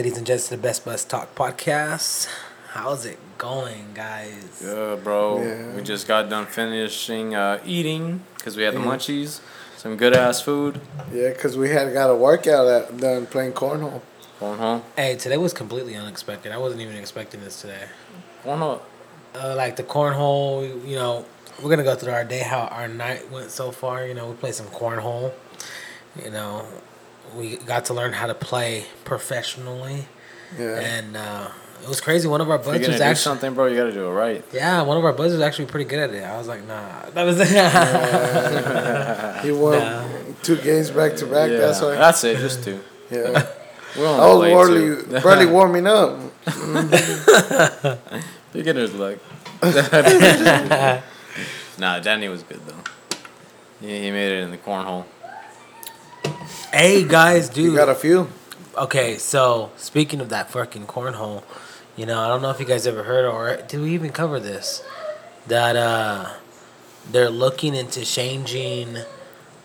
Welcome back, ladies and gents, to the Best Buds Talk podcast. How's it going, guys? Good, bro. Yeah. We just got done finishing uh, eating because we had the munchies. Some good ass food. Yeah, because we had got a workout at, done playing cornhole. Going home. Hey, today was completely unexpected. I wasn't even expecting this today. Going home. Uh, like the cornhole, you know, we're gonna go through our day, how our night went so far. You know, we played some cornhole. You know, we got to learn how to play professionally, Yeah. and uh, it was crazy. One of our If you're buds gonna was do actually, something, bro, you gotta do it right. yeah, one of our buds was actually pretty good at it. I was like, nah, that was. it. he won Nah. two games back to back. yeah, That's why. that's it. Just two. Yeah. We only I was played barely, barely warming up. Beginner's luck. nah, Danny was good though. He, he made it in the cornhole. Hey guys, dude. You got a few. Okay, so speaking of that fucking cornhole, you know, I don't know if you guys ever heard or did we even cover this? That uh they're looking into changing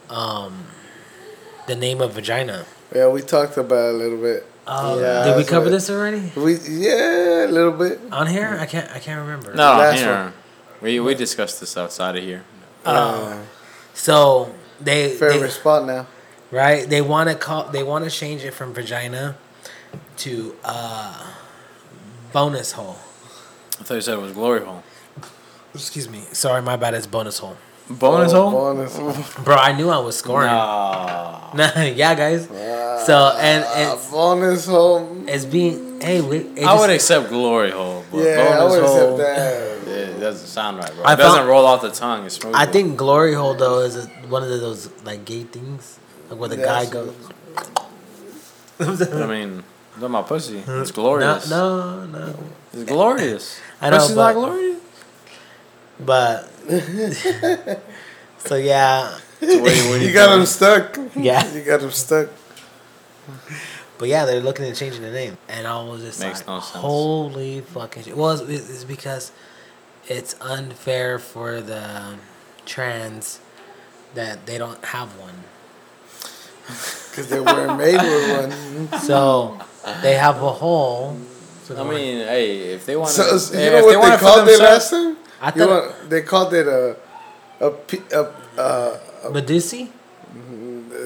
um the name of vagina. Yeah, we talked about it a little bit. Uh, Yeah, did we cover right. this already? We yeah, a little bit. On here? I can't I can't remember. No, Last here. one. We we discussed this outside of here. Uh, So they, favorite they spot now. Right? They want to call they want to change it from vagina to uh bonus hole. I thought you said it was glory hole. Excuse me. Sorry, my bad. It's bonus hole. Bonus Oh, hole. Bonus. Bro, I knew I was scoring. Nah. Nah, yeah, guys. So and it's bonus hole. it's being hey, we, it I just- would accept glory hole, but Yeah, I bonus would hole. accept that. Yeah, it doesn't sound right, bro. I it doesn't found- roll off the tongue. It's smooth. I think glory hole though is a, one of those like gay things, like where the guy goes. I mean, look at my pussy. Hmm. It's glorious. No, no, no. It's glorious. I know, Pussy's but- not glorious. But so yeah, So what do you, what do You you got think? him stuck. Yeah. You got him stuck. but yeah, they're looking at changing the name, and I was just Makes like, no sense. holy fucking shit. Well, it's, it's because it's unfair for the trans that they don't have one. Because they weren't made with one. So they have a hole. So I they're like- mean, hey, if they want to, so you know what they called it last time? I You thought want, they called it a, a, pe- a, uh, Medusi.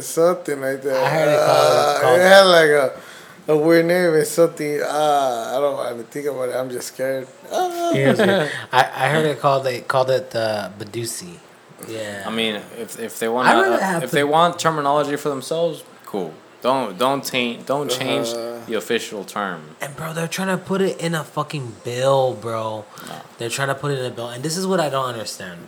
something like that. I heard it called- Uh, called- it had like a, a weird name and something. Ah, I don't want to think about it. I'm just scared. Ah. I, I heard it called they called it the Medusi. Yeah. I mean, if if they want, I'd rather have uh, if to- they want terminology for themselves, cool. Don't don't taint, don't change Uh. the official term. And bro, they're trying to put it in a fucking bill, bro. They're trying to put it in a bill, and this is what I don't understand.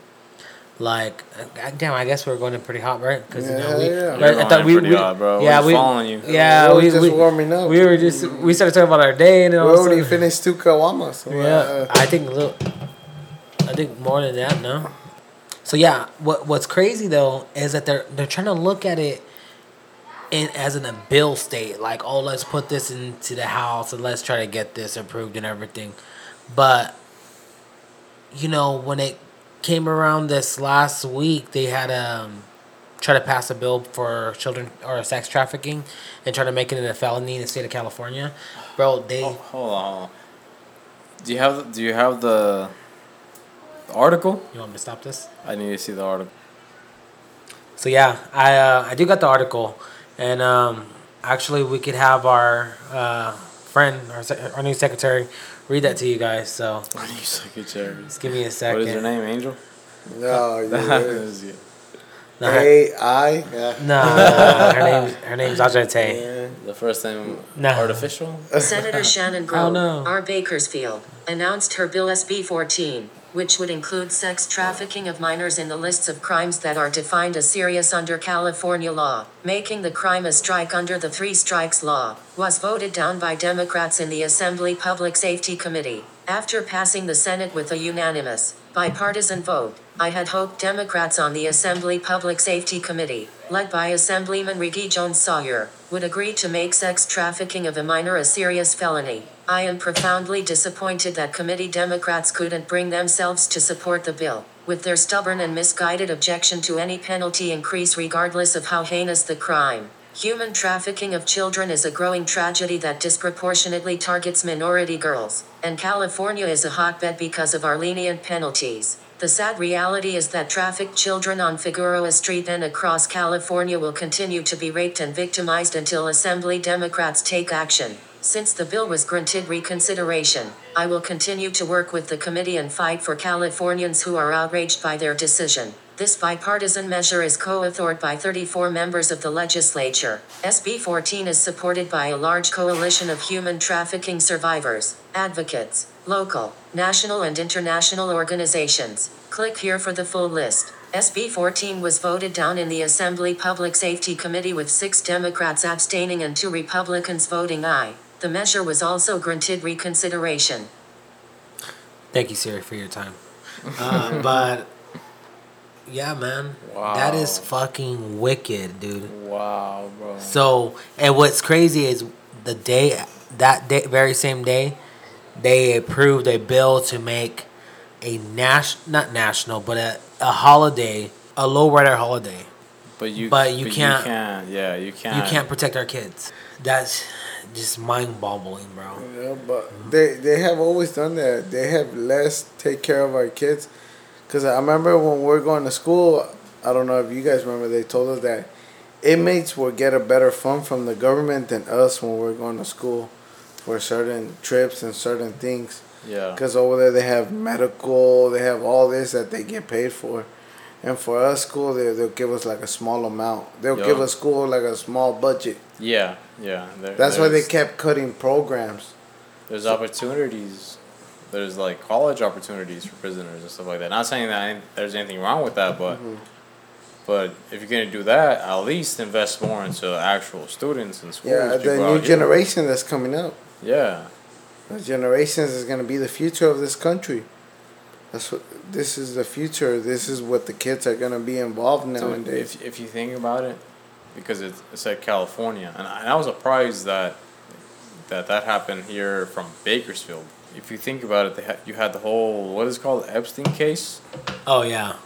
Like, uh, damn, I guess we're going in pretty hot, right? Because you know, Yeah, we, yeah. right, You're going in pretty hot, bro. We're Yeah, we, following you. Yeah, We're we, just we, warming up. we were just we started talking about our day, and then We all of a already sudden- finished two kawamas. So, Yeah, uh, I think a little. I think more than that, no. So yeah, what what's crazy though is that they're they're trying to look at it in as in a bill state, like oh let's put this into the house and let's try to get this approved and everything, but you know when it came around this last week, they had um try to pass a bill for children or sex trafficking and try to make it a felony in the state of California, bro. They Oh, hold on. Do you have do you have the, the article? you want me to stop this? I need to see the article. So yeah, I uh, I do got the article, and um, actually we could have our uh, friend, our, sec- our new secretary, read that to you guys. So Our new secretary. just give me a second. What is her name? Angel. no, Is yeah. it- No, her, A I. Yeah. no, no, her name her name's Ajante. the first name No. artificial. Senator Shannon Oh, Grove, no. R. Bakersfield, announced her Bill SB 14, which would include sex trafficking of minors in the lists of crimes that are defined as serious under California law, making the crime a strike under the Three Strikes Law, was voted down by Democrats in the Assembly Public Safety Committee. After passing the Senate with a unanimous, bipartisan vote, I had hoped Democrats on the Assembly Public Safety Committee, led by Assemblyman Reggie Jones Sawyer, would agree to make sex trafficking of a minor a serious felony. I am profoundly disappointed that committee Democrats couldn't bring themselves to support the bill, with their stubborn and misguided objection to any penalty increase regardless of how heinous the crime. Human trafficking of children is a growing tragedy that disproportionately targets minority girls, and California is a hotbed because of our lenient penalties. The sad reality is that trafficked children on Figueroa Street and across California will continue to be raped and victimized until Assembly Democrats take action. Since the bill was granted reconsideration, I will continue to work with the committee and fight for Californians who are outraged by their decision. This bipartisan measure is co-authored by 34 members of the legislature. SB 14 is supported by a large coalition of human trafficking survivors, advocates, local, national and international organizations. Click here for the full list. SB 14 was voted down in the Assembly Public Safety Committee with six Democrats abstaining and two Republicans voting aye. The measure was also granted reconsideration. Thank you, Siri, for your time. Uh, but yeah, man, Wow. that is fucking wicked, dude. Wow, bro. So, and what's crazy is the day that day, very same day, they approved a bill to make a nas not national, but a, a holiday, a lowrider holiday. But you, But you can't- You can't. Yeah, you can't. You can't protect our kids. That's just mind-boggling, bro. Yeah, but they they have always done that. They have less take care of our kids. Cause I remember when we are going to school. I don't know if you guys remember. They told us that inmates will get a better fund from the government than us when we're going to school for certain trips and certain things. Yeah. Because over there they have medical, they have all this that they get paid for. And for us, school, they, they'll give us like a small amount. They'll give us school like a small budget. Yeah, yeah. There, That's why they kept cutting programs. There's opportunities. There's like college opportunities for prisoners and stuff like that. Not saying that there's anything wrong with that, but Mm-hmm. but if you're gonna do that, at least invest more into actual students and schools. Yeah, the new out here. generation that's coming up. Yeah, The generations is going to be the future of this country. That's what this is the future. This is what the kids are going to be involved So nowadays. if if you think about it, because it, it said California, and I, and I was surprised that that that happened here from Bakersfield. If you think about it, they had, you had the whole what is it called? Epstein case. Oh yeah,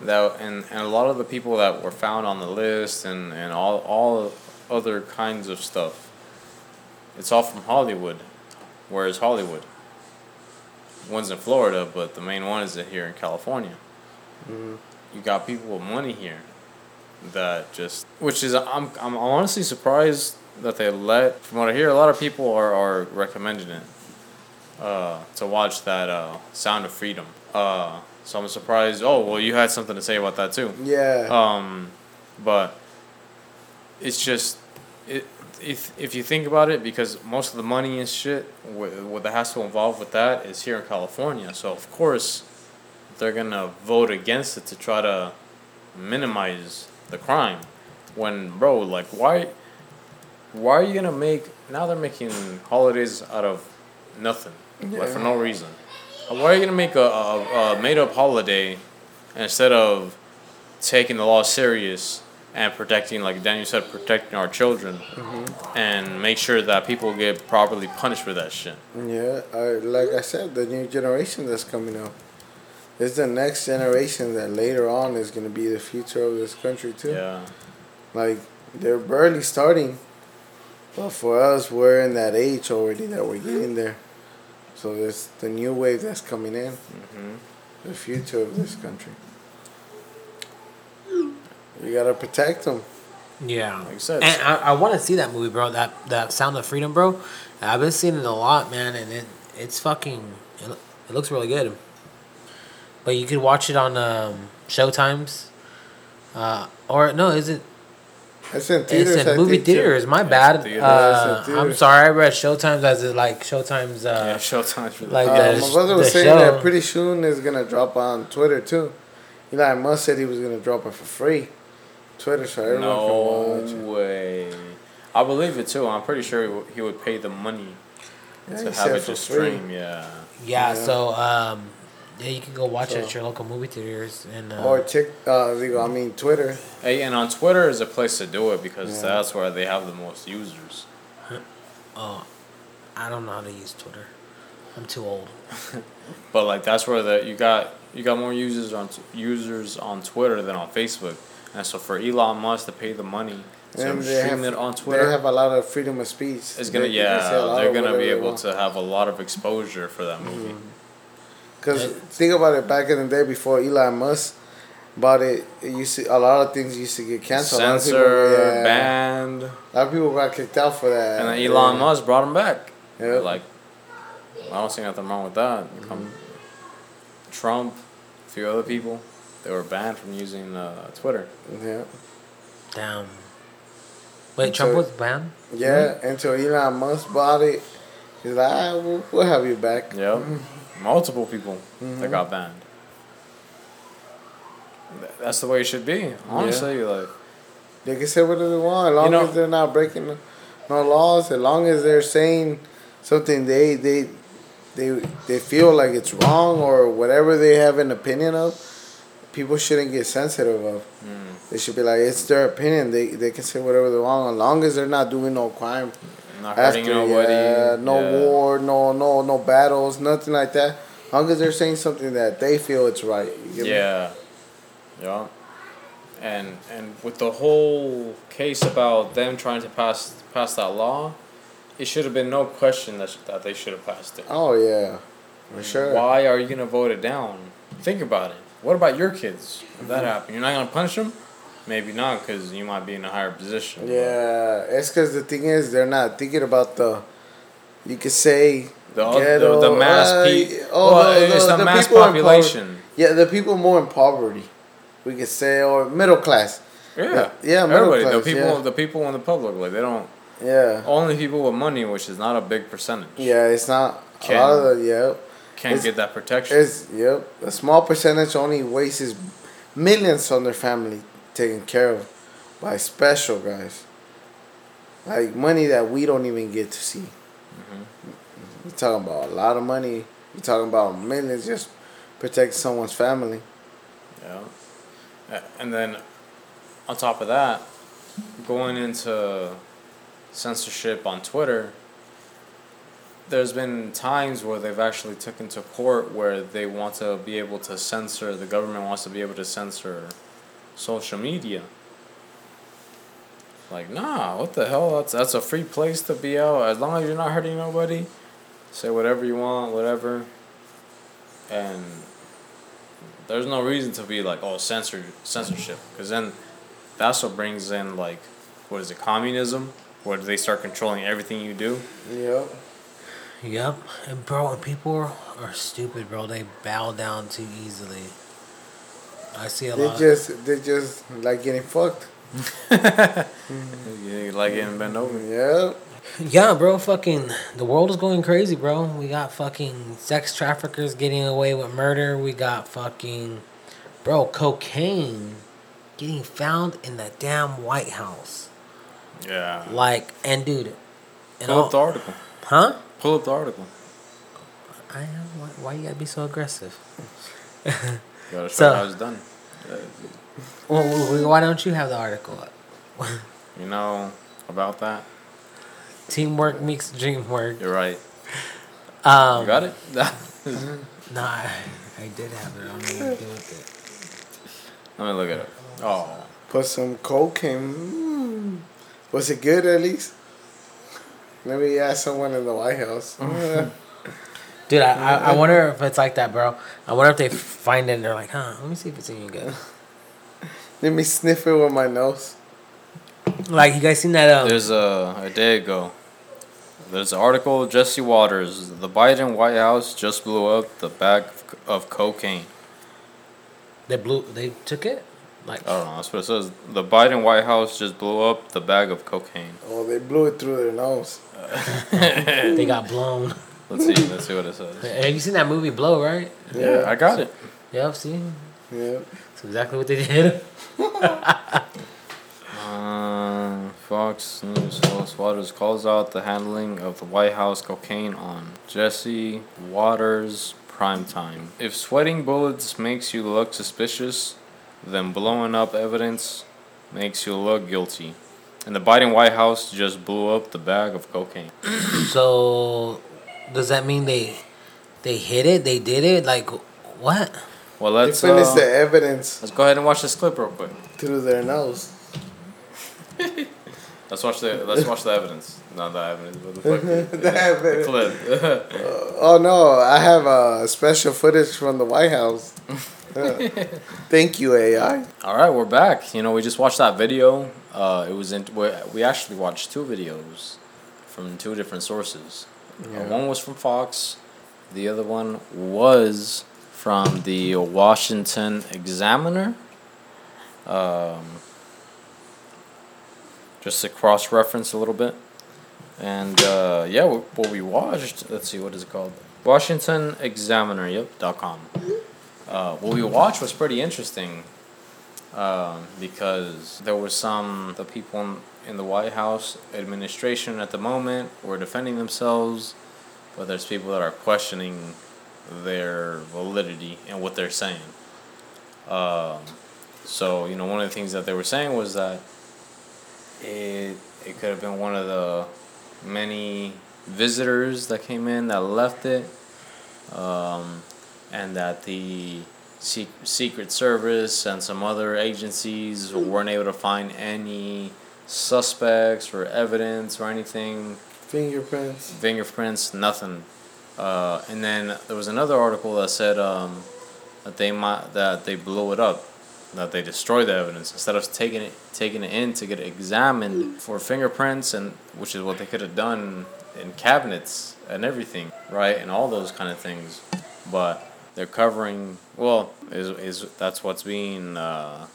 that and, and a lot of the people that were found on the list and, and all all other kinds of stuff it's all from hollywood. Where's hollywood? One's in florida but the main one is here in california. Mm-hmm. You got people with money here that just which is i'm, I'm honestly surprised that they let from what i hear a lot of people are, are recommending it uh, to watch that uh, sound of freedom uh, so i'm surprised oh well you had something to say about that too yeah. um, but it's just it if if you think about it, because most of the money and shit what what that has to involve with that is here in California. So of course, they're gonna vote against it to try to minimize the crime. When bro, like why why are you gonna make now they're making holidays out of nothing like for no reason. Why are you gonna make a, a, a made up holiday instead of taking the law serious and protecting, like Daniel said, protecting our children mm-hmm. and make sure that people get properly punished for that shit. Yeah, I, like I said, the new generation that's coming up. It's the next generation that later on is going to be the future of this country, too. Yeah. Like, they're barely starting. But for us, we're in that age already that we're getting there. So there's the new wave that's coming in, hmm the future of this country. You got to protect them. yeah. Like I said, And I, I want to see that movie, bro. That that Sound of Freedom, bro. I've been seeing it a lot, man, and it it's fucking. It, it looks really good. But you could watch it on um, Showtimes, uh, or no, is it? It's in theaters. It's in movie think, too. theaters. My bad. theaters. Uh, It's I'm sorry. I read Showtimes as it like Showtimes. yeah, Uh, Showtime for like like Uh, the- my brother was saying show. that pretty soon it's gonna drop on Twitter too. Elon Musk said he was gonna drop it for free. Twitter, so everyone no can watch. it. way. I believe it too. I'm pretty sure he would- he would pay the money Yeah, to have it for just free. stream. Yeah. yeah, Yeah. So um, yeah, you can go watch it at your local movie theaters and. Uh, Or Tik, uh, I mean Twitter. Hey, and on Twitter is a place to do it because Yeah. that's where they have the most users. oh, I don't know how to use Twitter. I'm too old. But like that's where the you got you got more users on t- users on Twitter than on Facebook, and so for Elon Musk to pay the money So And they have- it on They have a lot of freedom of speech. it's gonna They- they can say a yeah, lot they're gonna be able to have a lot of exposure for that movie. Because think about it, back in the day before Elon Musk bought it, it used to, a lot of things used to get canceled. A lot of people- Censor, yeah, banned, A lot of people got kicked out for that. and then Elon yeah. Musk brought him back. Yep. Like, I don't see nothing wrong with that. Mm-hmm. Trump, a few other people, they were banned from using uh, Twitter. Yeah. Damn. Wait, Trump was banned? Yeah, until Elon Musk bought it, he's like, ah, we'll, we'll have you back. Yep. Mm-hmm. Multiple people that got banned. That's the way it should be. Honestly, like They can say whatever they want, as long know- as they're not breaking no, no laws, as long as they're saying something they they they they feel like it's wrong or whatever they have an opinion of, people shouldn't get sensitive of. mm, They should be like, it's their opinion. They they can say whatever they want, as long as they're not doing no crime. Not After, hurting nobody. yeah, no yeah. war, no no no battles, nothing like that. As long as they're saying something that they feel it's right. You get me? Yeah. Yeah. And and with the whole case about them trying to pass pass that law, it should have been no question that that they should have passed it. Oh yeah, for sure. Why are you gonna vote it down? Think about it. What about your kids? If Mm-hmm. that happened, you're not gonna punish them. Maybe not, because you might be in a higher position. but Yeah, it's because the thing is they're not thinking about the. You could say The, ghetto, the, the mass uh, pe- oh, well, the- it's the- the, the mass people in power- population. yeah, the people more in poverty, we could say, or middle class. Yeah, yeah, middle Everybody, class, the people, yeah. the people in the public, like they don't. Yeah, Only people with money, which is not a big percentage, yeah, it's not Can- a lot of the yeah. can't it's- get that protection. It's yep. A small percentage only wastes millions on their family taken care of by special guys. Like money that we don't even get to see. Mm-hmm. You're talking about a lot of money. You're talking about millions just protect someone's family. Yeah. And then on top of that, going into censorship on Twitter, there's been times where they've actually taken to court where they want to be able to censor the government wants to be able to censor social media. Like, nah, what the hell? That's that's a free place to be out. As long as you're not hurting nobody, say whatever you want, whatever. And there's no reason to be like, oh, censor censorship, because then that's what brings in like, what is it, communism, where they start controlling everything you do. Yep. Yep. And bro, and people are, are stupid, bro. They bow down too easily. I see a They lot. just they just like getting fucked. You like getting bent over. Yep. Yeah, bro, fucking the world is going crazy, bro. We got fucking sex traffickers getting away with murder. We got fucking bro, cocaine getting found in the damn White House. Yeah. Like, and dude, and Pull all, up the article. huh? Pull up the article. I am. Why, why you gotta be so aggressive? You gotta show So- how it's done. Well, wh- wh- why don't you have the article up? You know about that? Teamwork makes the dream work. You're right. Um, You got it? Nah, I, I did have it. I don't know what to do with Let me look at it. Oh. Put some cocaine. Mm. Was it good at least? Let me ask someone in the White House. it. Dude, I, I, I wonder if it's like that, bro. I wonder if they find it and they're like, huh, let me see if it's any good. Let me sniff it with my nose. Like, you guys seen that? Um, There's a, a day ago. There's an article, Jesse Watters. The Biden White House just blew up the bag of, of cocaine. they blew, they took it? Like, I don't know. That's what it says. The Biden White House just blew up the bag of cocaine. Oh, they blew it through their nose. they got blown. Let's see. Let's see what it says. Have you seen that movie Blow, right? Yeah, I got it. Yep, see? Yeah. That's exactly what they did. Uh, Fox News host Watters calls out the handling of the White House cocaine on Jesse Watters primetime. If sweating bullets makes you look suspicious, then blowing up evidence makes you look guilty. And the Biden White House just blew up the bag of cocaine. So, does that mean they they hit it? They did it? Like, what? Well, They let's finished uh, the evidence let's go ahead and watch this clip real quick. through their nose. Let's watch the let's watch the evidence. Not the evidence, but the fucking The evidence. clip. Oh no, I have uh, special footage from the White House. Yeah. Thank you, AI. All right, we're back. You know, we just watched that video. Uh, it was in. We we actually watched two videos from two different sources. Uh, one was from Fox. The other one was from the Washington Examiner. Um, just to cross reference a little bit. And uh, yeah, wh- what we watched, let's see, what is it called? Washington Examiner, yep, dot com. Uh, what we watched was pretty interesting um, because there was some, the people in, the White House administration at the moment were defending themselves, but there's people that are questioning their validity and what they're saying. Um, so, you know, one of the things that they were saying was that it, it could have been one of the many visitors that came in that left it, um, and that the Secret Service and some other agencies weren't able to find any suspects or evidence or anything Fingerprints. fingerprints, nothing. Uh, and then there was another article that said um, that they might that they blew it up, that they destroyed the evidence instead of taking it taking it in to get it examined for fingerprints and which is what they could have done in cabinets and everything, right, and all those kind of things. But they're covering well is is that's what's being uh,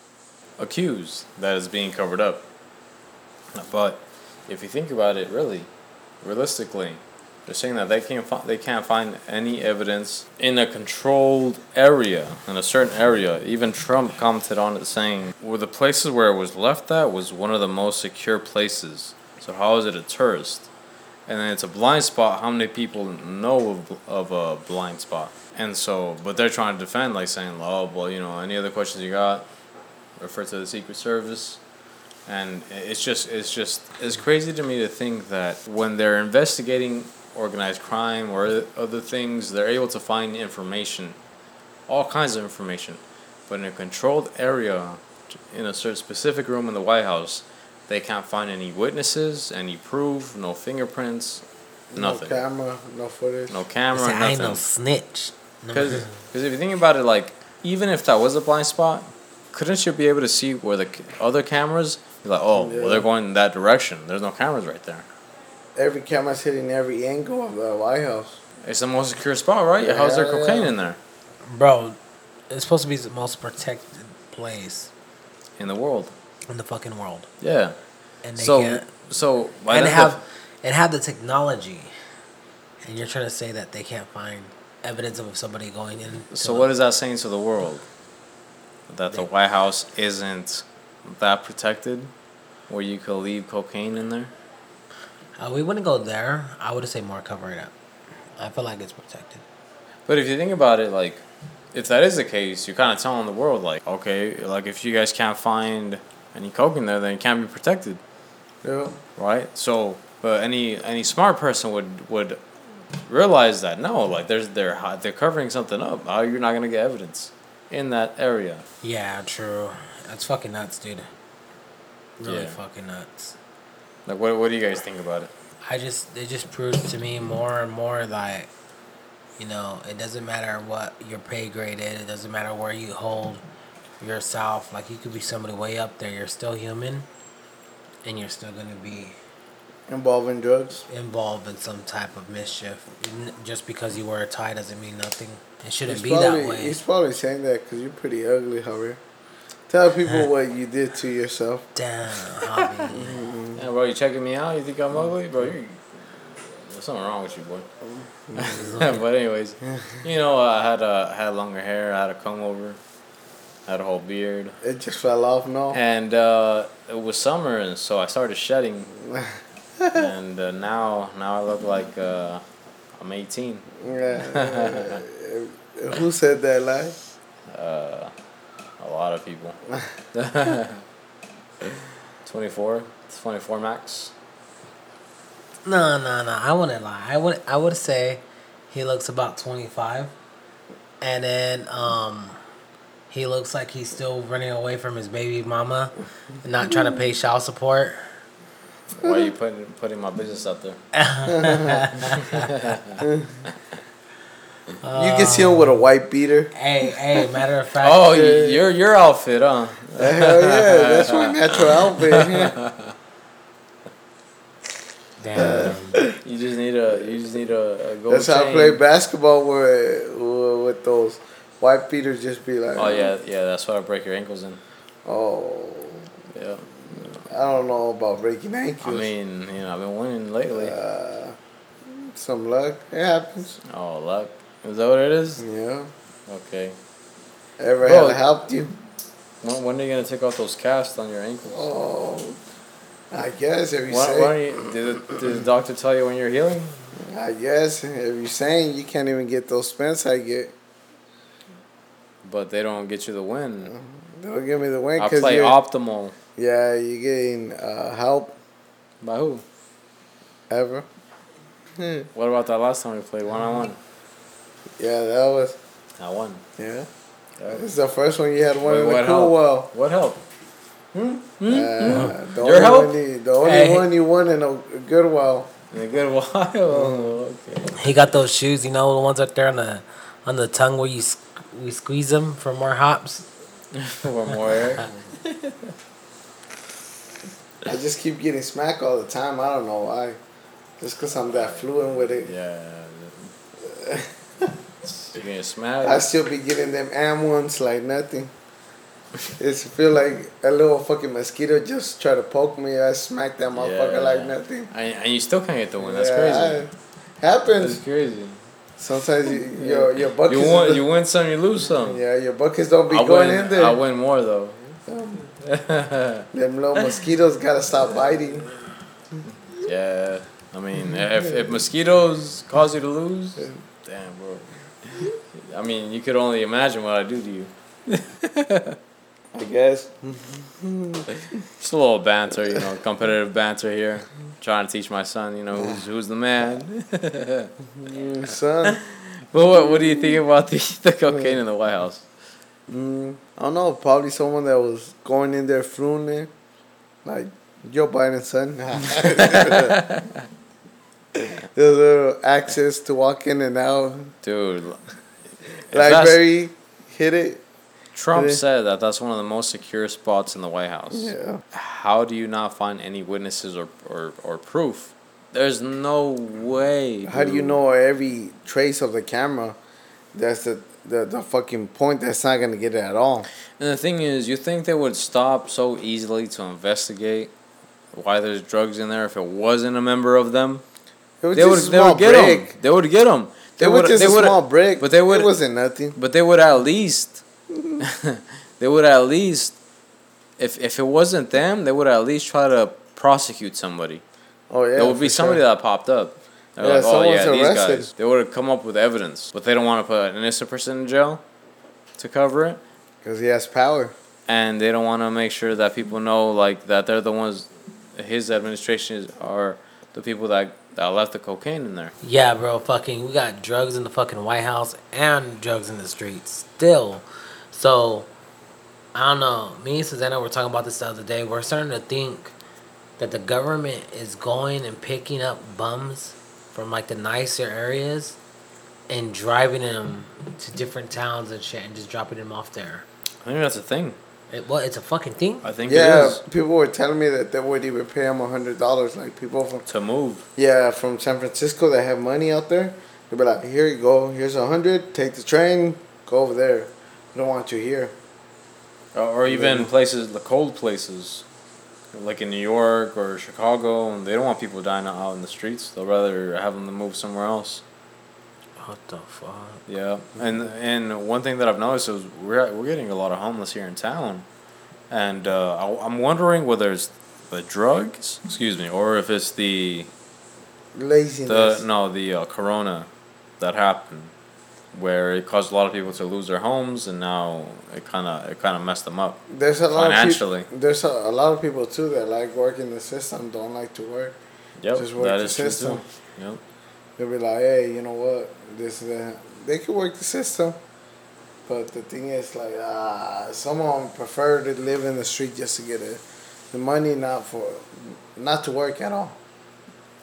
accused that is being covered up. But if you think about it, really, realistically, they're saying that they can't fi- they can't find any evidence in a controlled area in a certain area. Even Trump commented on it, saying, "Were the places where it was left at was one of the most secure places. So how is it a tourist? And then it's a blind spot. How many people know of, of a blind spot? And so, but they're trying to defend, like saying, "Oh, well, you know, any other questions you got, refer to the Secret Service." And it's just it's just it's crazy to me to think that when they're investigating organized crime or other things they're able to find information all kinds of information but in a controlled area in a certain specific room in the white house they can't find any witnesses any proof no fingerprints nothing No camera, no footage. no camera Say, I ain't no nothing snitch. No. because if you think about it like even if that was a blind spot couldn't you be able to see where the other cameras you're like oh Yeah. well they're going in that direction there's no cameras right there Every camera's hitting every angle of the White House. It's the most secure spot, right? How's there Yeah, cocaine yeah. in there Bro, it's supposed to be the most protected place in the world? in the fucking world. Yeah. And they So, can't. so why And not have, and have the technology. And you're trying to say that they can't find evidence of somebody going in. so what is that saying to the world? That the White House isn't that protected, where you could leave cocaine in there? Uh, we wouldn't go there. I would say more cover it up. I feel like it's protected. But if you think about it, like, if that is the case, you're kind of telling the world, like, okay, like if you guys can't find any coke in there, then it can't be protected. Yeah. right? So, but any any smart person would would realize that no, like there's they're hi- they're covering something up. How you're not gonna get evidence in that area? Yeah, true. That's fucking nuts, dude. Really Yeah. fucking nuts. Like, what what do you guys think about it? I just it just proves to me more and more that you know it doesn't matter what your pay grade is. It doesn't matter where you hold yourself. Like you could be somebody way up there. You're still human, and you're still gonna be involved in drugs. involved in some type of mischief. Just because you wear a tie doesn't mean nothing. It shouldn't He's be probably, that way. He's probably saying that because you're pretty ugly, Javier. Tell people what you did to yourself. Damn, hobby. Yeah, bro, you checking me out? You think I'm ugly, bro? You there's something wrong with you, boy. but anyways, you know, I had uh, had longer hair. I had a comb over. Had a whole beard. It just fell off, no? And uh, it was summer, and so I started shedding. and uh, now, now I look like uh, I'm 18. Yeah. Who said that lie? Uh, a lot of people. 24, 24 max. No, no, no. I wouldn't lie. I would. I would say he looks about twenty five, and then um, he looks like he's still running away from his baby mama, and not trying to pay child support. Why are you putting putting my business out there? you can see him with a white beater. Hey, hey, matter of fact. Oh, y- your your outfit, huh? Hell yeah, that's my natural outfit. Damn. You just need a you just need a, a gold That's how I play basketball with with those white beaters. Just be like, Oh yeah, yeah. That's why I break your ankles in. oh, Yeah. I don't know about breaking ankles. I mean, you know, I've been winning lately. uh, some luck. It happens. Oh, luck. Is that what it is? Yeah. Okay. Ever Bro. had helped you? When, when are you gonna take off those casts on your ankles? Oh, I guess if you Why, say, why you, did, the, did the doctor tell you when you're healing? I guess if you're saying you can't even get those spins I get, But they don't get you the win. don't give me the win I play you're, optimal. yeah, you're getting uh, help By who? ever. What about that last time we played one on one? Yeah, that was I won. yeah. Uh, this is the first one you had one Wait, in the what cool help? well. What help? Hmm? Hmm? Uh, hmm? the Your only help? one you, the only Hey. one you won in a, a good well. In a good while. okay. He got those shoes, you know, the ones up there on the on the tongue where you we squeeze them for more hops. For more air. I just keep getting smacked all the time. I don't know why. Just because I'm that fluent with it. Yeah. You're getting smacked. I still be getting them am ones like nothing. It's feel like a little fucking mosquito just try to poke me. I smack that motherfucker like nothing. And, and you still can't get the one. That's Yeah, crazy. I- happens. That's crazy. Sometimes you, your your buckets. You win, you win some, you lose some. yeah, your buckets don't be I going win, in there. I win more though. Them little mosquitoes gotta stop biting. yeah. I mean, if, if mosquitoes cause you to lose, damn, bro. I mean, you could only imagine what I do to you. I guess. Just a little banter, you know, competitive banter here. Trying to teach my son, you know, who's, who's the man. Mm, son. But what, what do you think about the, the cocaine in the White House? Mm, I don't know. Probably someone that was going in there fluent, like Joe Biden's son. There's little access to walk in and out. Dude. Blackberry hit it. Trump Yeah. said that that's one of the most secure spots in the White House. Yeah. How do you not find any witnesses or, or, or proof? There's no way. How do you know every trace of the camera? That's the the, the fucking point. That's not gonna get it at all. And the thing is, you think they would stop so easily to investigate why there's drugs in there if it wasn't a member of them? It was They would, they would get brick. them. They would get them. They would. just They a would. small brick, but they would- It wasn't nothing. But they would at least. they would at least. If if it wasn't them, they would at least try to prosecute somebody. Oh yeah. there would be somebody sure. that popped up. They're Yeah, like, oh yeah, someone's these guys. They would have come up with evidence, but they don't want to put an innocent person in jail to cover it, Because he has power. and they don't want to make sure that people know like that they're the ones. His administration are the people that that left the cocaine in there. Yeah, bro, fucking, we got drugs in the fucking White House and drugs in the streets still. So, I don't know. Me and Susanna were talking about this the other day. We're starting to think that the government is going and picking up bums from like the nicer areas and driving them to different towns and shit and just dropping them off there. I think that's a thing. It, what? It's a fucking thing. I think Yeah, is people were telling me that they would even pay him a hundred dollars. Like people from to move. yeah from San Francisco that have money out there, they'd be like, "Here you go. Here's a hundred. Take the train. Go over there. We don't want you here." Or, or even places, the cold places, like in New York or Chicago, and they don't want people dying out in the streets. They'll rather have them move somewhere else. What the fuck? Yeah, and and one thing that I've noticed is we're we're getting a lot of homeless here in town, and uh, I, I'm wondering whether it's the drugs, excuse me, or if it's the Laziness. the no the uh, corona that happened, where it caused a lot of people to lose their homes, and now it kind of it kind of messed them up. there's a lot financially. Of peop- there's a, a lot of people too that like working the system, don't like to work. Yep, Just work that the is true system. too. Yep. They'll be like, "Hey, you know what? This that." They could work the system, but the thing is, like, ah, some of them prefer to live in the street just to get a the money not for, not to work at all.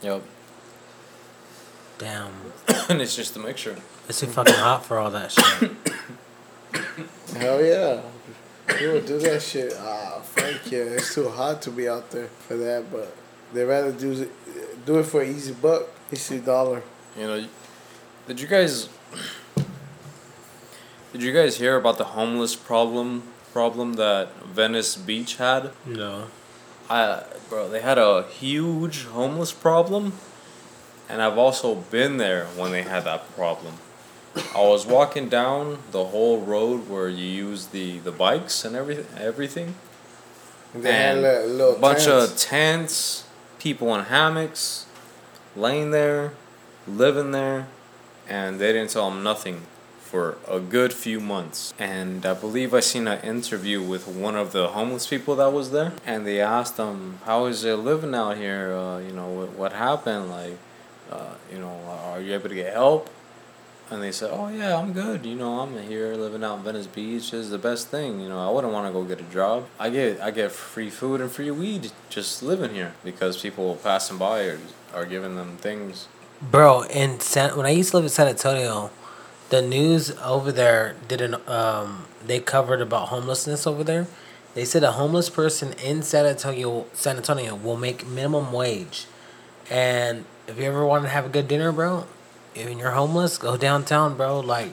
Yep. Damn. and it's just a mixture. It's too fucking hot for all that shit. Hell yeah. People do that shit. Ah, fuck yeah. It's too hot to be out there for that, but they rather do it, do it for an easy buck, easy dollar. You know, did you guys did you guys hear about the homeless problem problem that Venice Beach had? No. I bro, they had a huge homeless problem, and I've also been there when they had that problem. I was walking down the whole road where you use the the bikes and everything everything. And they had And a little a bunch tents. of tents, people in hammocks, laying there, living there, and they didn't tell them nothing for a good few months. And I believe I seen an interview with one of the homeless people that was there, and they asked them, "How is it living out here? Uh, you know, what, what happened? Like, uh, you know, are you able to get help?" And they said, "Oh yeah, I'm good. You know, I'm here living out in Venice Beach. is the best thing. You know, I wouldn't want to go get a job. I get I get free food and free weed just living here because people passing by are giving them things. Bro, in San when I used to live in San Antonio, the news over there didn't um they covered about homelessness over there. They said a homeless person in San Antonio San Antonio will make minimum wage. And if you ever want to have a good dinner, bro, and you're homeless, go downtown, bro. Like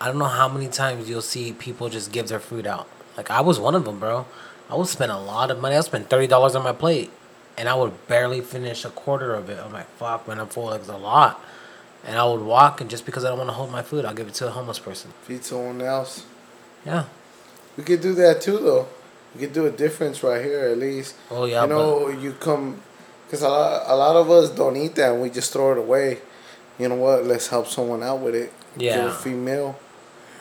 I don't know how many times you'll see people just give their food out. Like I was one of them, bro. I would spend a lot of money. I spent thirty dollars on my plate, and I would barely finish a quarter of it. I'm like, fuck, man, I'm full. It's a lot, and I would walk, and just because I don't want to hold my food, I'll give it to a homeless person. Feed someone else. Yeah. We could do that too, though. We could do a difference right here, at least. Oh yeah, you know, you come, because a lot, a lot of us don't eat that and we just throw it away. You know what? Let's help someone out with it. Give Yeah. a free meal.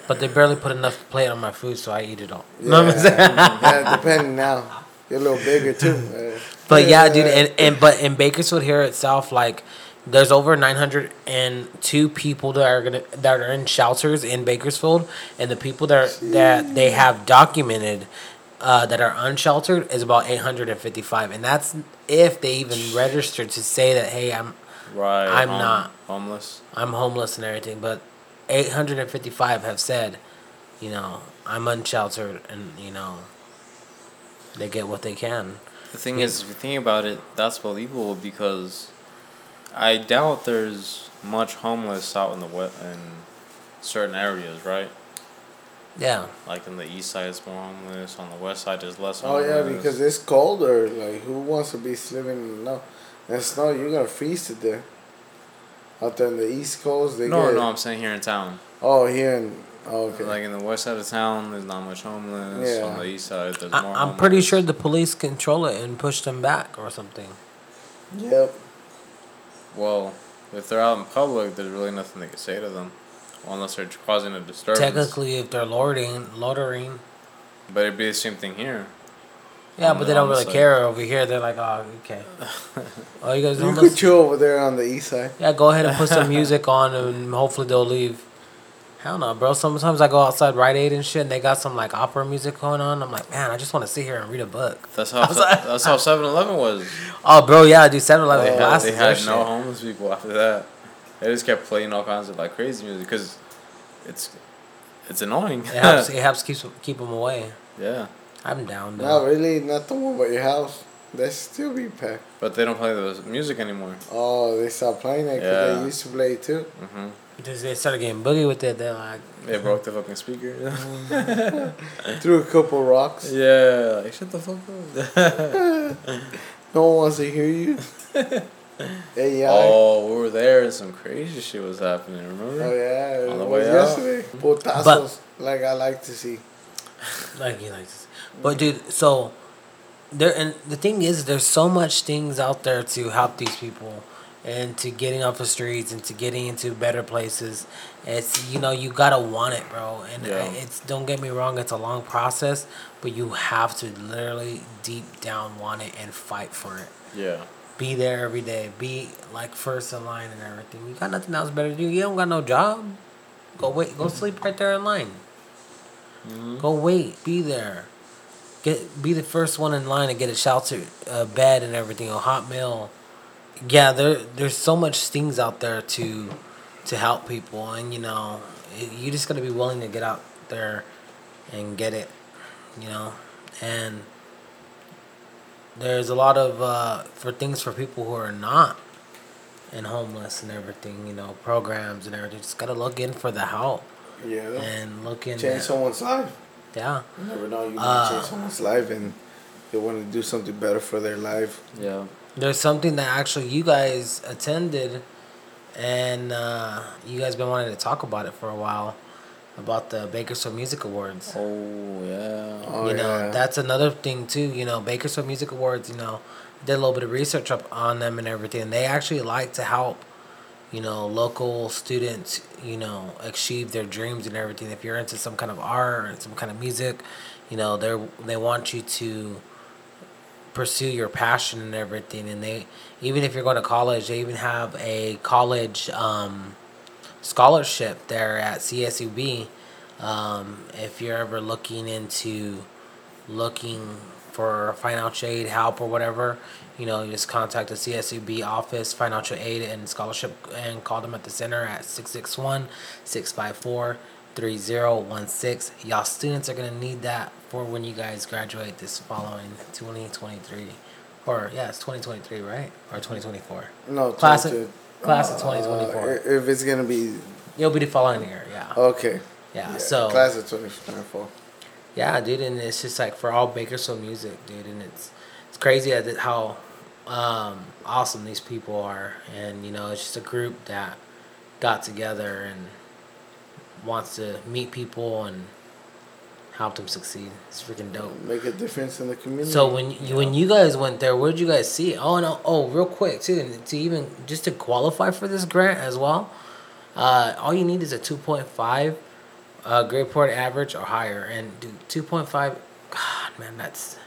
but they barely put enough plate on my food, so I eat it all. Yeah, No, I'm saying? yeah, depending now. You're a little bigger too. uh, But yeah, dude, and, and but in Bakersfield here itself, like there's over nine hundred and two people that are gonna that are in shelters in Bakersfield, and the people that are, that they have documented uh, that are unsheltered is about eight hundred and fifty five, and that's if they even registered to say that hey, I'm Right. I'm hom- not. homeless. I'm homeless and everything, but eight hundred and fifty five have said, you know, I'm unsheltered, and you know, they get what they can. The thing is, if you think about it, that's believable because I doubt there's much homeless out in the wet in certain areas, right? Yeah. Like in the east side, it's more homeless. On the west side, there's less. Homeless. Oh yeah, homeless. because it's colder. Like, who wants to be living in no? And snow, you're gonna freeze to death. Out there in the East Coast, they no, get. no, I'm saying here in town. Oh, here in. Oh, okay. Like in the west side of town, there's not much homeless. Yeah. On the east side, there's I, more. I'm pretty sure the police control it and push them back or something. yep. Well, if they're out in public, there's really nothing they can say to them, unless they're causing a disturbance. Technically, if they're loitering, loitering, But it'd be the same thing here. yeah, On but the- they don't really side. care over here. They're like, oh, okay. Oh, you guys You don't could chill over there on the East side. Yeah, go ahead and put some music on, and hopefully they'll leave. Hell no, bro. Sometimes I go outside Rite Aid and shit, and they got some like opera music going on. I'm like, man, I just want to sit here and read a book. That's how that's how 7-Eleven was. Oh, bro, yeah, dude, 7 Eleven They had, glasses. they had no shit. homeless people after that. They just kept playing all kinds of like crazy music because it's it's annoying. It helps, it helps keep, keep them away. yeah, I'm down, Not really, not the one by your house. They still be packed. but they don't play the music anymore. Oh, they stopped playing it because Yeah. they used to play it too. hmm Just They started getting boogie with it. They're like, They broke the fucking speaker. Threw a couple rocks. yeah, like shut the fuck up. No one wants to hear you. hey, yeah. oh, we were there and some crazy shit was happening. Remember? Oh, yeah. On it the was way out. yesterday. Putazos, like I like to see. like he likes. But dude, so there and the thing is, there's so much things out there to help these people, and to getting off the streets and to getting into better places. It's you know you gotta want it, bro. And Yeah. it's don't get me wrong, it's a long process, but you have to literally deep down want it and fight for it. Yeah. Be there every day. Be like first in line and everything. You got nothing else better to do. You don't got no job. Go wait. Go sleep right there in line. Mhm. Go wait. Be there. get be the first one in line to get a shelter, a bed, and everything, a hot meal. Yeah, there there's so much things out there to to help people, and you know, you just gotta be willing to get out there and get it, you know, and there's a lot of uh, for things for people who are not and homeless and everything, you know, programs and everything. Just gotta look in for the help Yeah. and look in. Change at- someone's life. yeah. You never know. You might Uh, change someone's life and they want to do something better for their life. Yeah. There's something that actually you guys attended, and uh, you guys been wanting to talk about it for a while, about the Bakersfield Music Awards. Oh yeah. Oh, you know, yeah. that's another thing too. You know, Bakersfield Music Awards. You know, did a little bit of research up on them and everything. They actually like to help, you know, local students. You know, achieve their dreams and everything. If you're into some kind of art or some kind of music, you know, they are they want you to pursue your passion and everything. And they even if you're going to college, they even have a college um, scholarship there at CSUB. Um, if you're ever looking into looking for financial aid help or whatever, you know, just contact the CSUB office, financial aid and scholarship, and call them at the center at 661 654 3016. Y'all students are going to need that for when you guys graduate this following 2023. Or, yeah, it's 2023, right? Or 2024. No, Class of, 22. class of Uh, 2024. if it's gonna be It'll be the following year, yeah. okay. Yeah, so class of twenty twenty four. yeah, dude, and it's just like for all Bakersfield music, dude, and it's it's crazy how um, awesome these people are, and you know, it's just a group that got together and wants to meet people and help them succeed. It's freaking dope. Make a difference in the community. So when you when you guys went there, where did you guys see it? Oh no! Oh, real quick too, and to even just to qualify for this grant as well, uh, all you need is a two point five, uh, grade point average or higher, and dude, two point five, God man, that's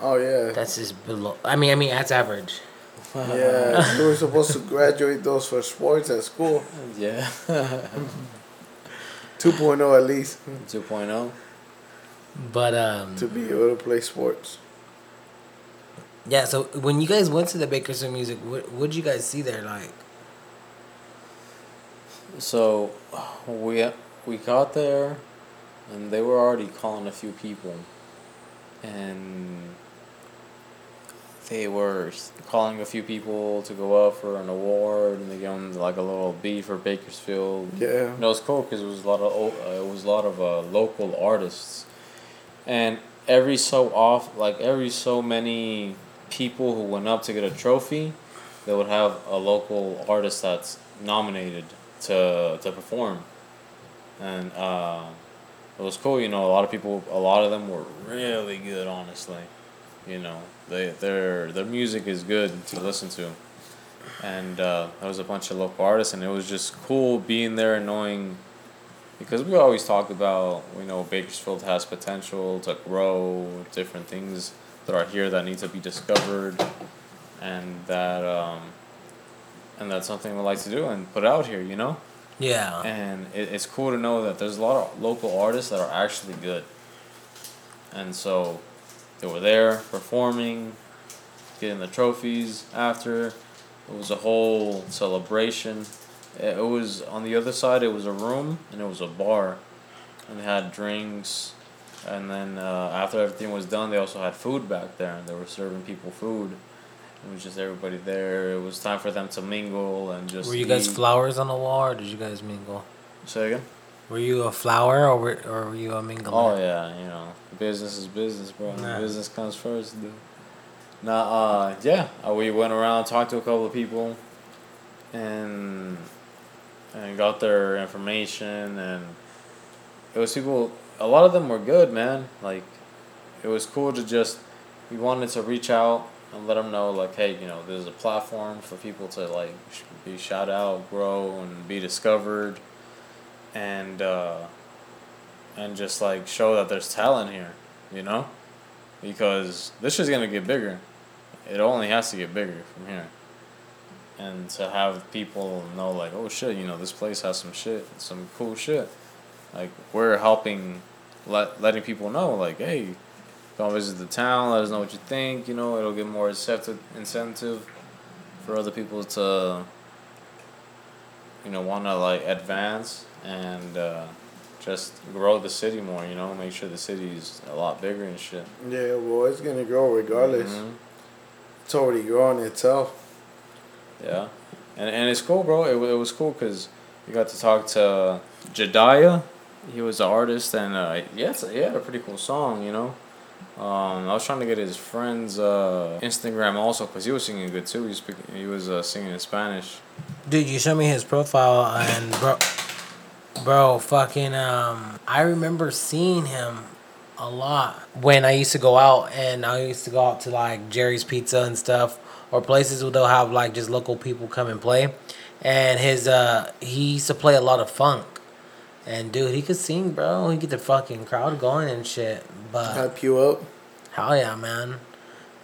oh yeah, that's just below. I mean, I mean that's average. yeah. we were supposed to graduate those for sports at school. Yeah. 2.0 at least 2.0. But um, to be able to play sports. yeah. So when you guys went to the Bakersfield Music, what what did you guys see there? Like, So we we got there, and they were already calling a few people, and they were calling a few people to go up for an award, and they gave them like a little B for Bakersfield. Yeah. It was cool because it was a lot of uh, it was a lot of uh, local artists, and every so off like every so many people who went up to get a trophy, they would have a local artist that's nominated to to perform, and uh, it was cool. You know, a lot of people, a lot of them were really good. Honestly, you know, they their their music is good to listen to. And uh, there was a bunch of local artists, and it was just cool being there and knowing, because we always talk about you know Bakersfield has potential to grow, different things that are here that need to be discovered, and that um, and that's something we like to do and put out here, you know, yeah, and it, it's cool to know that there's a lot of local artists that are actually good, and so they were there performing, getting the trophies after. It was a whole celebration. It was on the other side. It was a room and it was a bar, and they had drinks, and then uh, after everything was done, they also had food back there, and they were serving people food. It was just everybody there. It was time for them to mingle and just. were you guys flowers on the wall, or did you guys mingle? Say again. Were you a flower, or were, or were you a mingler? Oh yeah, you know, business is business, bro. Nah. Business comes first, dude. Nah, uh, yeah, uh, we went around, talked to a couple of people, and and got their information, and it was people. A lot of them were good, man. Like, it was cool to just. We wanted to reach out and let them know, like, hey, you know, there's a platform for people to like be shout out, grow, and be discovered, and. uh and just like show that there's talent here, you know? Because this is gonna get bigger. It only has to get bigger from here. And to have people know like, oh shit, you know, this place has some shit, some cool shit. Like we're helping let letting people know like, hey, Come visit the town. Let us know what you think. You know, it'll get more incentive incentive for other people to, you know, want to like advance and uh, just grow the city more. You know, make sure the city's a lot bigger and shit. Yeah, well, it's gonna grow regardless. Mhm. It's already growing itself. Yeah, and and it's cool, bro. It, it was cool because you got to talk to Jediah. He was an artist, and uh, yeah, it's, he had a pretty cool song, you know. Um, I was trying to get his friend's uh, Instagram also because he was singing good too. He was speaking, he was uh, singing in Spanish. Dude, you showed me his profile and bro, bro, fucking um, I remember seeing him a lot when I used to go out and I used to go out to like Jerry's Pizza and stuff or places where they'll have like just local people come and play, and his uh, he used to play a lot of funk, and dude, he could sing, bro. He get the fucking crowd going and shit. But Hype you up. hell yeah, man.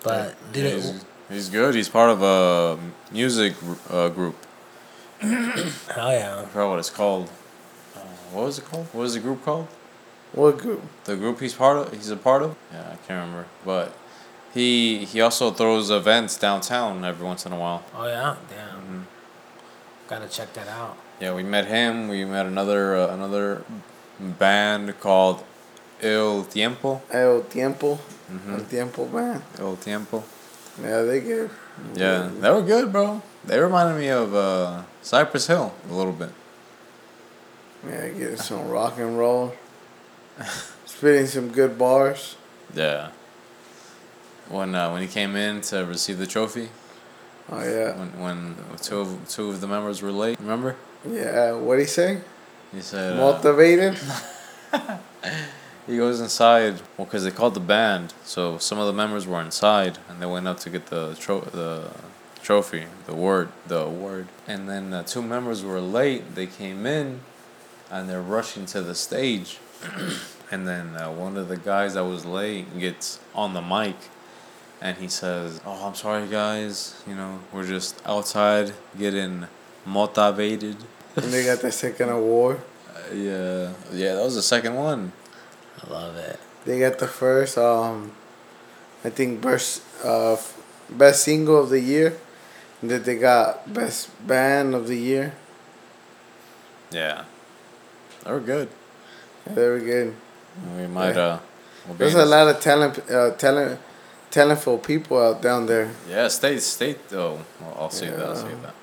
But dude, Yeah, it- he's, he's good. He's part of a music uh, group. hell yeah. I forgot what it's called. What was it called? What was the group called? What group? the group he's part of he's a part of yeah i can't remember but he he also throws events downtown every once in a while Oh yeah, damn. Mm-hmm. Gotta check that out. yeah we met him we met another uh, another band called el tiempo El Tiempo. Mhm. El Tiempo, man. el tiempo Yeah, they good. yeah they were good bro they reminded me of uh cypress hill a little bit Yeah, getting some rock and roll. Spitting some good bars. yeah when uh, when he came in to receive the trophy Oh yeah. when when two of two of the members were late remember Yeah. What he say? he said uh, Motivated. He goes inside, well, because they called the band, so some of the members were inside, and they went up to get the tro- the trophy, the award, the award. And then uh, two members were late. They came in, and they're rushing to the stage, and then uh, one of the guys that was late gets on the mic, and he says, "Oh, I'm sorry, guys. You know, we're just outside getting motivated." and they got the second award. Uh, yeah, yeah, that was the second one. I love it. They got the first. Um, I think best uh, best single of the year. And that they got best band of the year. Yeah, they were good. Yeah, they were good. We might Yeah. uh. We'll There's a lot of talent, uh, talent, talentful people out down there. Yeah, state state though. Well, I'll say that. I'll say Yeah. that.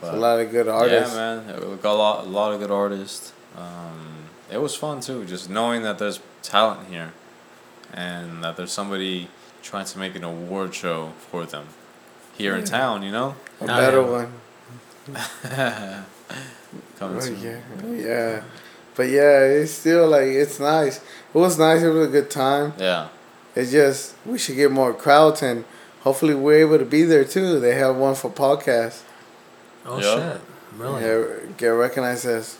There's a lot of good artists. Yeah, man. We got a lot, a lot of good artists. Um, it was fun too, just knowing that there's talent here, and that there's somebody trying to make an award show for them here in town. You know, A better one. coming Oh, to yeah, oh, yeah. But yeah, it's still like it's nice. It was nice. It was a good time. yeah, It's just we should get more crowds and hopefully we're able to be there too. They have one for podcasts. Oh Yeah. shit! Really? Yeah, get recognized as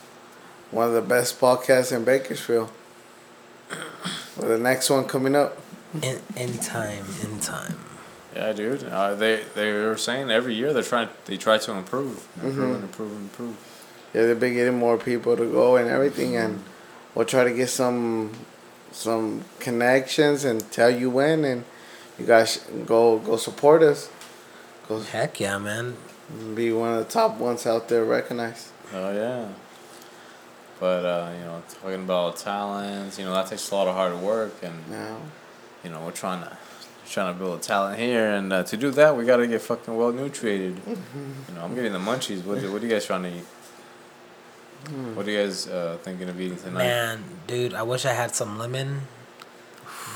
one of the best podcasts in Bakersfield. Well, the next one coming up. In, in time, in time. Yeah, dude. Uh, they they were saying every year they're trying they try to improve, improve, Mhm. and improve, and improve. Yeah, they've been getting more people to go and everything, and we'll try to get some some connections and tell you when, and you guys go go support us. Go Heck yeah, man. be one of the top ones out there recognized. Oh yeah. But uh, you know, talking about talents, you know, that takes a lot of hard work, and Now, you know, we're trying to trying to build a talent here, and uh, to do that, we gotta get fucking well nutrited. You know, I'm getting the munchies. What do, what are you guys trying to eat? What are you guys uh, thinking of eating tonight? Man, dude, I wish I had some lemon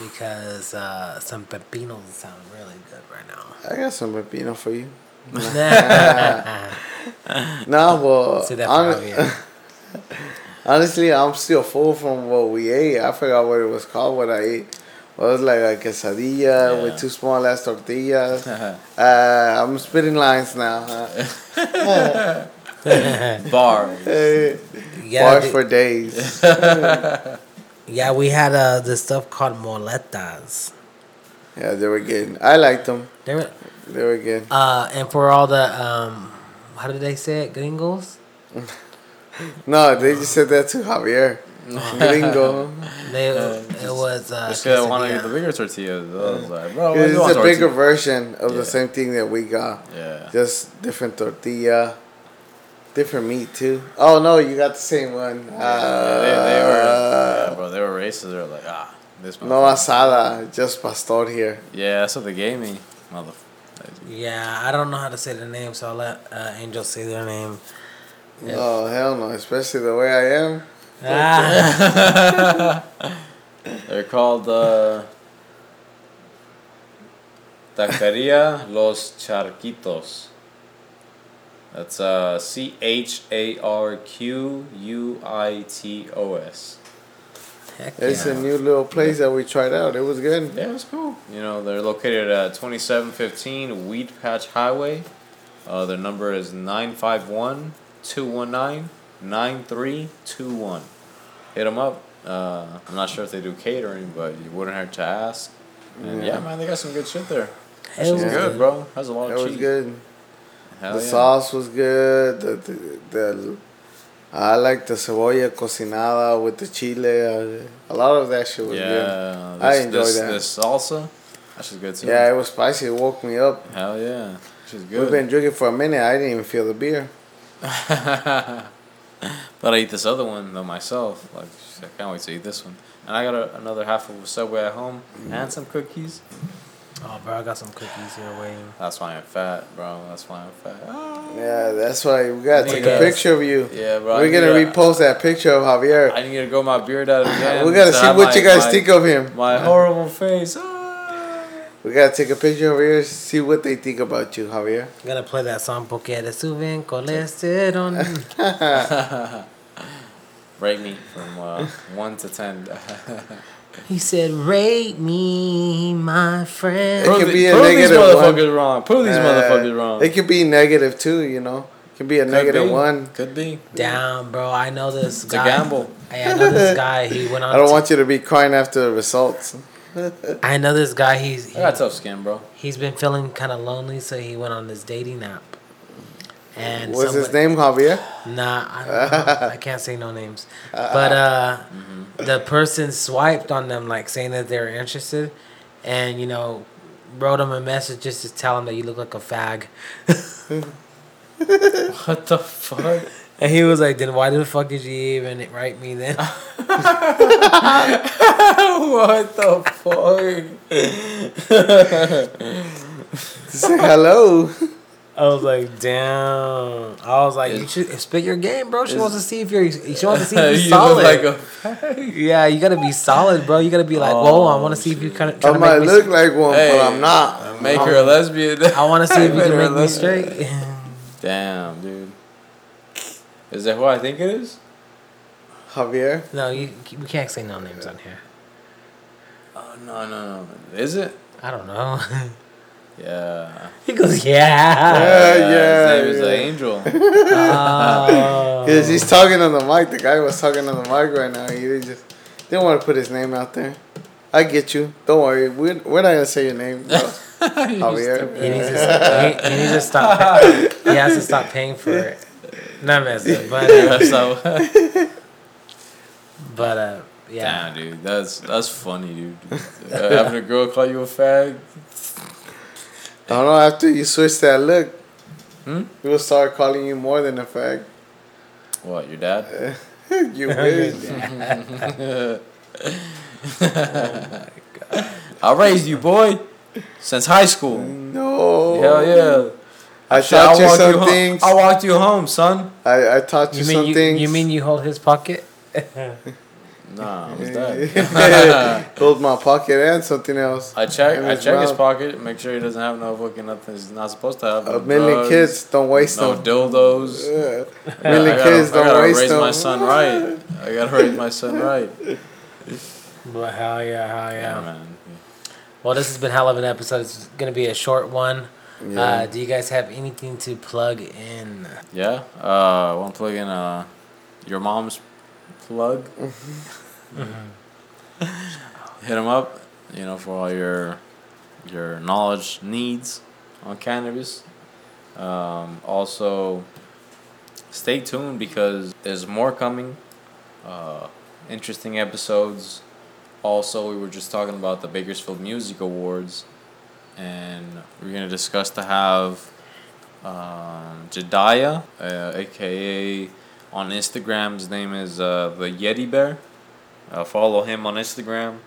because uh, some pepinos sound really good right now. I got some pepino for you. Nah. No, well, Say that for hon- Javier. honestly, I'm still full from what we ate. I forgot what it was called. What I ate. Well, it was like a quesadilla Yeah. with two small ass tortillas. Uh, I'm spitting lines now. Huh? Bars. Yeah, bars dude, for days. yeah, we had uh, this stuff called mulitas. Yeah, they were good. I liked them. They were, They were good. uh, and for all the um, how did they say it, gringos? No, they just said that to Javier. Gringo. They, it was uh, Just because I want to quesadilla. get the bigger tortillas. I was like, bro, It's you want a bigger version of Yeah. the same thing that we got. Yeah. Just different tortilla, different meat too. Oh no, you got the same one. Yeah, they, they were, Uh, yeah, bro. They were racist. They were like, ah, this. no motherfucker. asada, just pastor here. Yeah, that's what they gave me, mother. Yeah, I don't know how to say the name, so I'll let uh, Angel say their name. Yeah. Oh hell no, especially the way I am. Ah, They're called uh, Taqueria Los Charquitos. That's uh, C H A R Q U I T O S. heck It's yeah. a new little place that we tried out. It was good. Yeah, it was cool. You know, they're located at 2715 Weed Patch Highway. Uh, their number is 951 219 9321. Hit them up. Uh, I'm not sure if they do catering, but you wouldn't hurt to ask. And yeah, Yeah. man, they got some good shit there. It It's was good, good. bro. Has a lot It of was good. Hell the yeah. sauce was good. The, the, the I like the cebolla cocinada with the chile. A lot of that shit was good. Yeah, I enjoyed this, that. This salsa, that's just good too. Yeah, it was spicy. It woke me up. Hell yeah, she's We've been drinking for a minute. I didn't even feel the beer. but I eat this other one though myself. Like I can't wait to eat this one. And I got a, another half of a Subway at home and some cookies. Oh, bro, I got some cookies here waiting. That's why I'm fat, bro. That's why I'm fat. Ah. Yeah, that's why we gotta take a picture of you. Yeah, bro. We're gonna to- repost that picture of Javier. I need to grow my beard out again. we gotta to see have what my- you guys my- think of him. My horrible face. Ah. We gotta take a picture over here, see what they think about you, Javier. I'm gonna play that song porque eres suben colesterol. Rate me from uh, one to ten. he said, "Rate me, my friend." It could be a prove these negative one. motherfuckers wrong. Prove these Uh, motherfuckers wrong. It could be negative too, you know. It could be a Could negative be. one. Could be. Down, bro. I know this It's a guy. gamble. Hey, I know this guy. He went on. I don't to- want you to be crying after the results. I know this guy. He's he, I got tough skin, bro. he's been feeling kind of lonely, so he went on this dating app. And What's his name, Javier? Nah, I, don't know. I can't say no names. But uh, the person swiped on them, like saying that they were interested, and you know, wrote him a message just to tell him that you look like a fag. What the fuck? And he was like, "Then why the fuck did you even write me then?" what the fuck? Say hello. I was like, "Damn!" I was like, "You should spit your game, bro." She wants to see if you're. She wants to see if you you're solid. look like a fag. yeah, you gotta be solid, bro. You gotta be like, "Whoa!" I want to see if you kind of I trying to might make me. look like one, Hey, but I'm not. Make her a lesbian. I want to see if you can make me straight. Damn, dude. Is that who I think it is? Javier. no, you. We can't say no names on here. Oh no no no! Is it? I don't know. Yeah. he goes, Yeah, "Yeah." yeah, His name is yeah. Angel. Oh. Because he's talking on the mic. The guy was talking on the mic right now. He didn't just didn't want to put his name out there. I get you. Don't worry. We're, we're not gonna say your name. Bro. Javier. He needs to. He, he needs to stop. he has to stop paying for it. Not messing, but uh, so, but uh, yeah. Damn, dude, that's that's funny, dude. Uh, having a girl call you a fag. I don't know. After you switch that look, Hmm? he will start calling you more than a fag. What? Your dad? you wish. I raised you, boy, since high school. No. Hell yeah. I Shit, taught you walked some ho- things. I walked you home, son. I, I taught you, You some you, things. you mean you hold his pocket? Nah, I was dead. Hold my pocket and something else. I check. In I his check his pocket. Make sure he doesn't have no fucking nothing. He's not supposed to have. A no million drugs, kids, don't waste No them. dildos. Yeah. I A million gotta, kids, I don't gotta waste raise them. my son right. I gotta raise my son right. But hell yeah, hell Yeah, yeah. man. Well, this has been hell of an episode. It's gonna be a short one. Yeah. Uh, do you guys have anything to plug in? Yeah. Uh, want to plug in uh, your mom's plug? Hit him up. You know for all your your knowledge needs on cannabis. Um, also, stay tuned because there's more coming. Uh, interesting episodes. Also, we were just talking about the Bakersfield Music Awards, and we're gonna discuss to have um, Jediah, uh, aka on Instagram. His name is uh, the Yeti Bear. Uh, follow him on Instagram.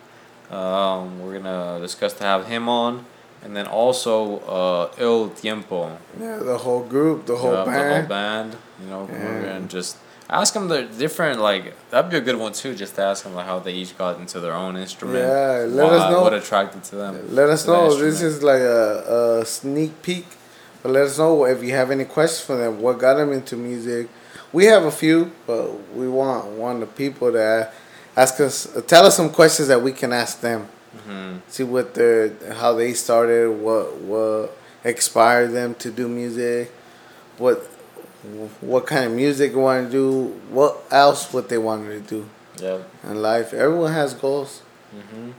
Um, we're gonna discuss to have him on, and then also uh, El Tiempo. Yeah, the whole group, the whole Yeah, band. The whole band. You know, we're gonna just ask them the different like that'd be a good one too. Just to ask them like how they each got into their own instrument. Yeah, let why- us know. what attracted to them. Let us know. This is like a, a sneak peek. But let us know if you have any questions for them. What got them into music? We have a few, but we want want the people to ask us, tell us some questions that we can ask them. Mhm. See what their how they started, what what inspired them to do music, what what kind of music they want to do, what else what they wanted to do Yeah. in life. Everyone has goals. hmm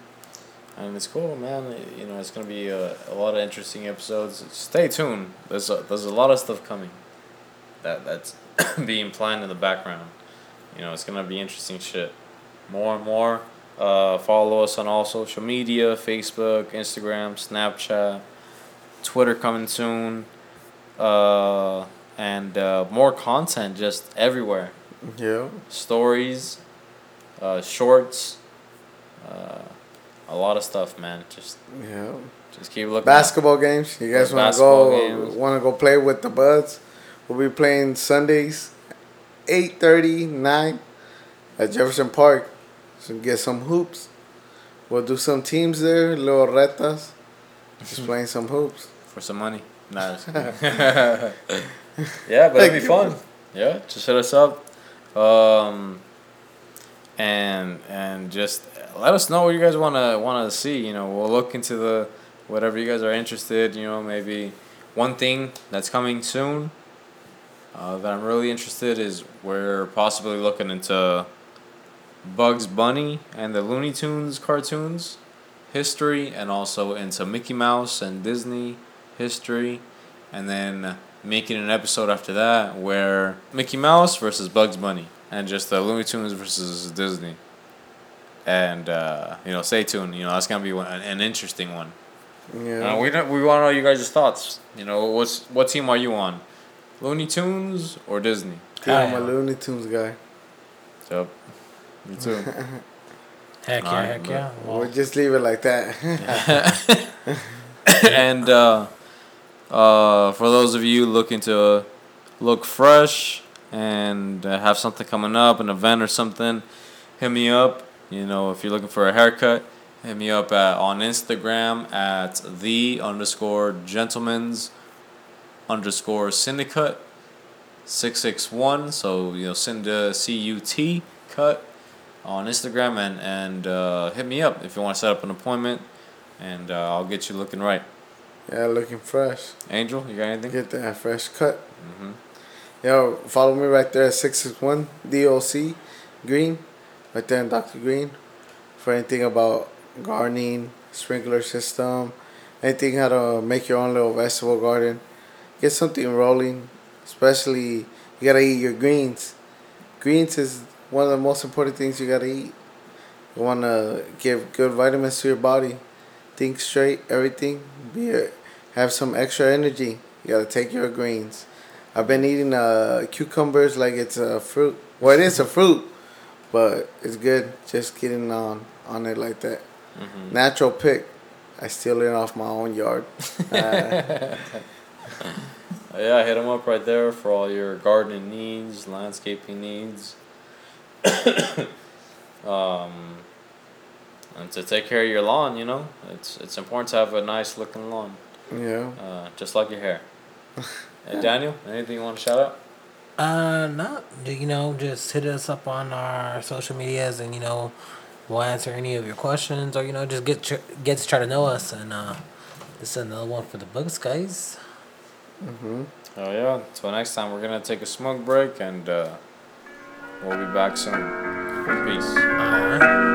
And it's cool, man. You know, it's gonna be a, a lot of interesting episodes. Stay tuned. There's a, there's a lot of stuff coming. That that's being planned in the background. You know, it's gonna be interesting shit. More and more. Uh, follow us on all social media: Facebook, Instagram, Snapchat, Twitter coming soon. Uh, and uh, more content just everywhere Yeah. stories, uh, shorts, uh, a lot of stuff, man. Just Yeah. just keep looking. Basketball games. You guys want to go? Want to go play with the buds? We'll be playing Sundays, 8.30, 9 at Jefferson Park. So get some hoops. We'll do some teams there, little retas. Just playing some hoops. for some money. Nah, just kidding. yeah, but it'd be fun. Yeah, just hit us up, um, and and just let us know what you guys wanna wanna see. You know, we'll look into the whatever you guys are interested. You know, maybe one thing that's coming soon uh, that I'm really interested is we're possibly looking into Bugs Bunny and the Looney Tunes cartoons history, and also into Mickey Mouse and Disney history, and then making an episode after that where Mickey Mouse versus Bugs Bunny, and just the Looney Tunes versus Disney. And uh, you know, stay tuned. You know, that's gonna be one, an interesting one. Yeah. Uh, we don't, we want to know you guys' thoughts. You know, what's what team are you on? Looney Tunes or Disney? Yeah, I'm a I am. Looney Tunes guy. Yep. Me too. Heck yeah, Alright, heck but yeah. Well, We'll just leave it like that. and uh, uh, for those of you looking to look fresh and have something coming up, an event or something, hit me up. You know, if you're looking for a haircut, hit me up at, on Instagram at the underscore gentleman's underscore syndicate six six one. So you know, send a C U T cut on Instagram and and uh, hit me up if you want to set up an appointment, and uh, I'll get you looking right. Yeah, looking fresh. Angel, you got anything? Get that fresh cut. hmm Yo, follow me right there at 661 DOC Green, right there in Dr. Green, for anything about gardening, sprinkler system, anything how to make your own little vegetable garden. Get something rolling, especially you gotta eat your greens. Greens is one of the most important things you gotta eat. You wanna give good vitamins to your body, think straight, everything. Be a, have some extra energy. You gotta take your greens. I've been eating uh, cucumbers like it's a fruit. Well, it is a fruit, but it's good. Just getting on on it like that. hmm Natural pick. I steal it off my own yard. Uh, Yeah, hit them up right there for all your gardening needs, landscaping needs. um, and to take care of your lawn, you know, it's it's important to have a nice looking lawn, yeah. uh, just like your hair. hey, Daniel, anything you want to shout out? Uh, not you know, just hit us up on our social medias, and you know, we'll answer any of your questions, or you know, just get tr- get to try to know us, and uh, this is another one for the books, guys. Mm hmm Oh yeah. Until next time, we're gonna take a smoke break, and uh, we'll be back soon. Peace. Alright.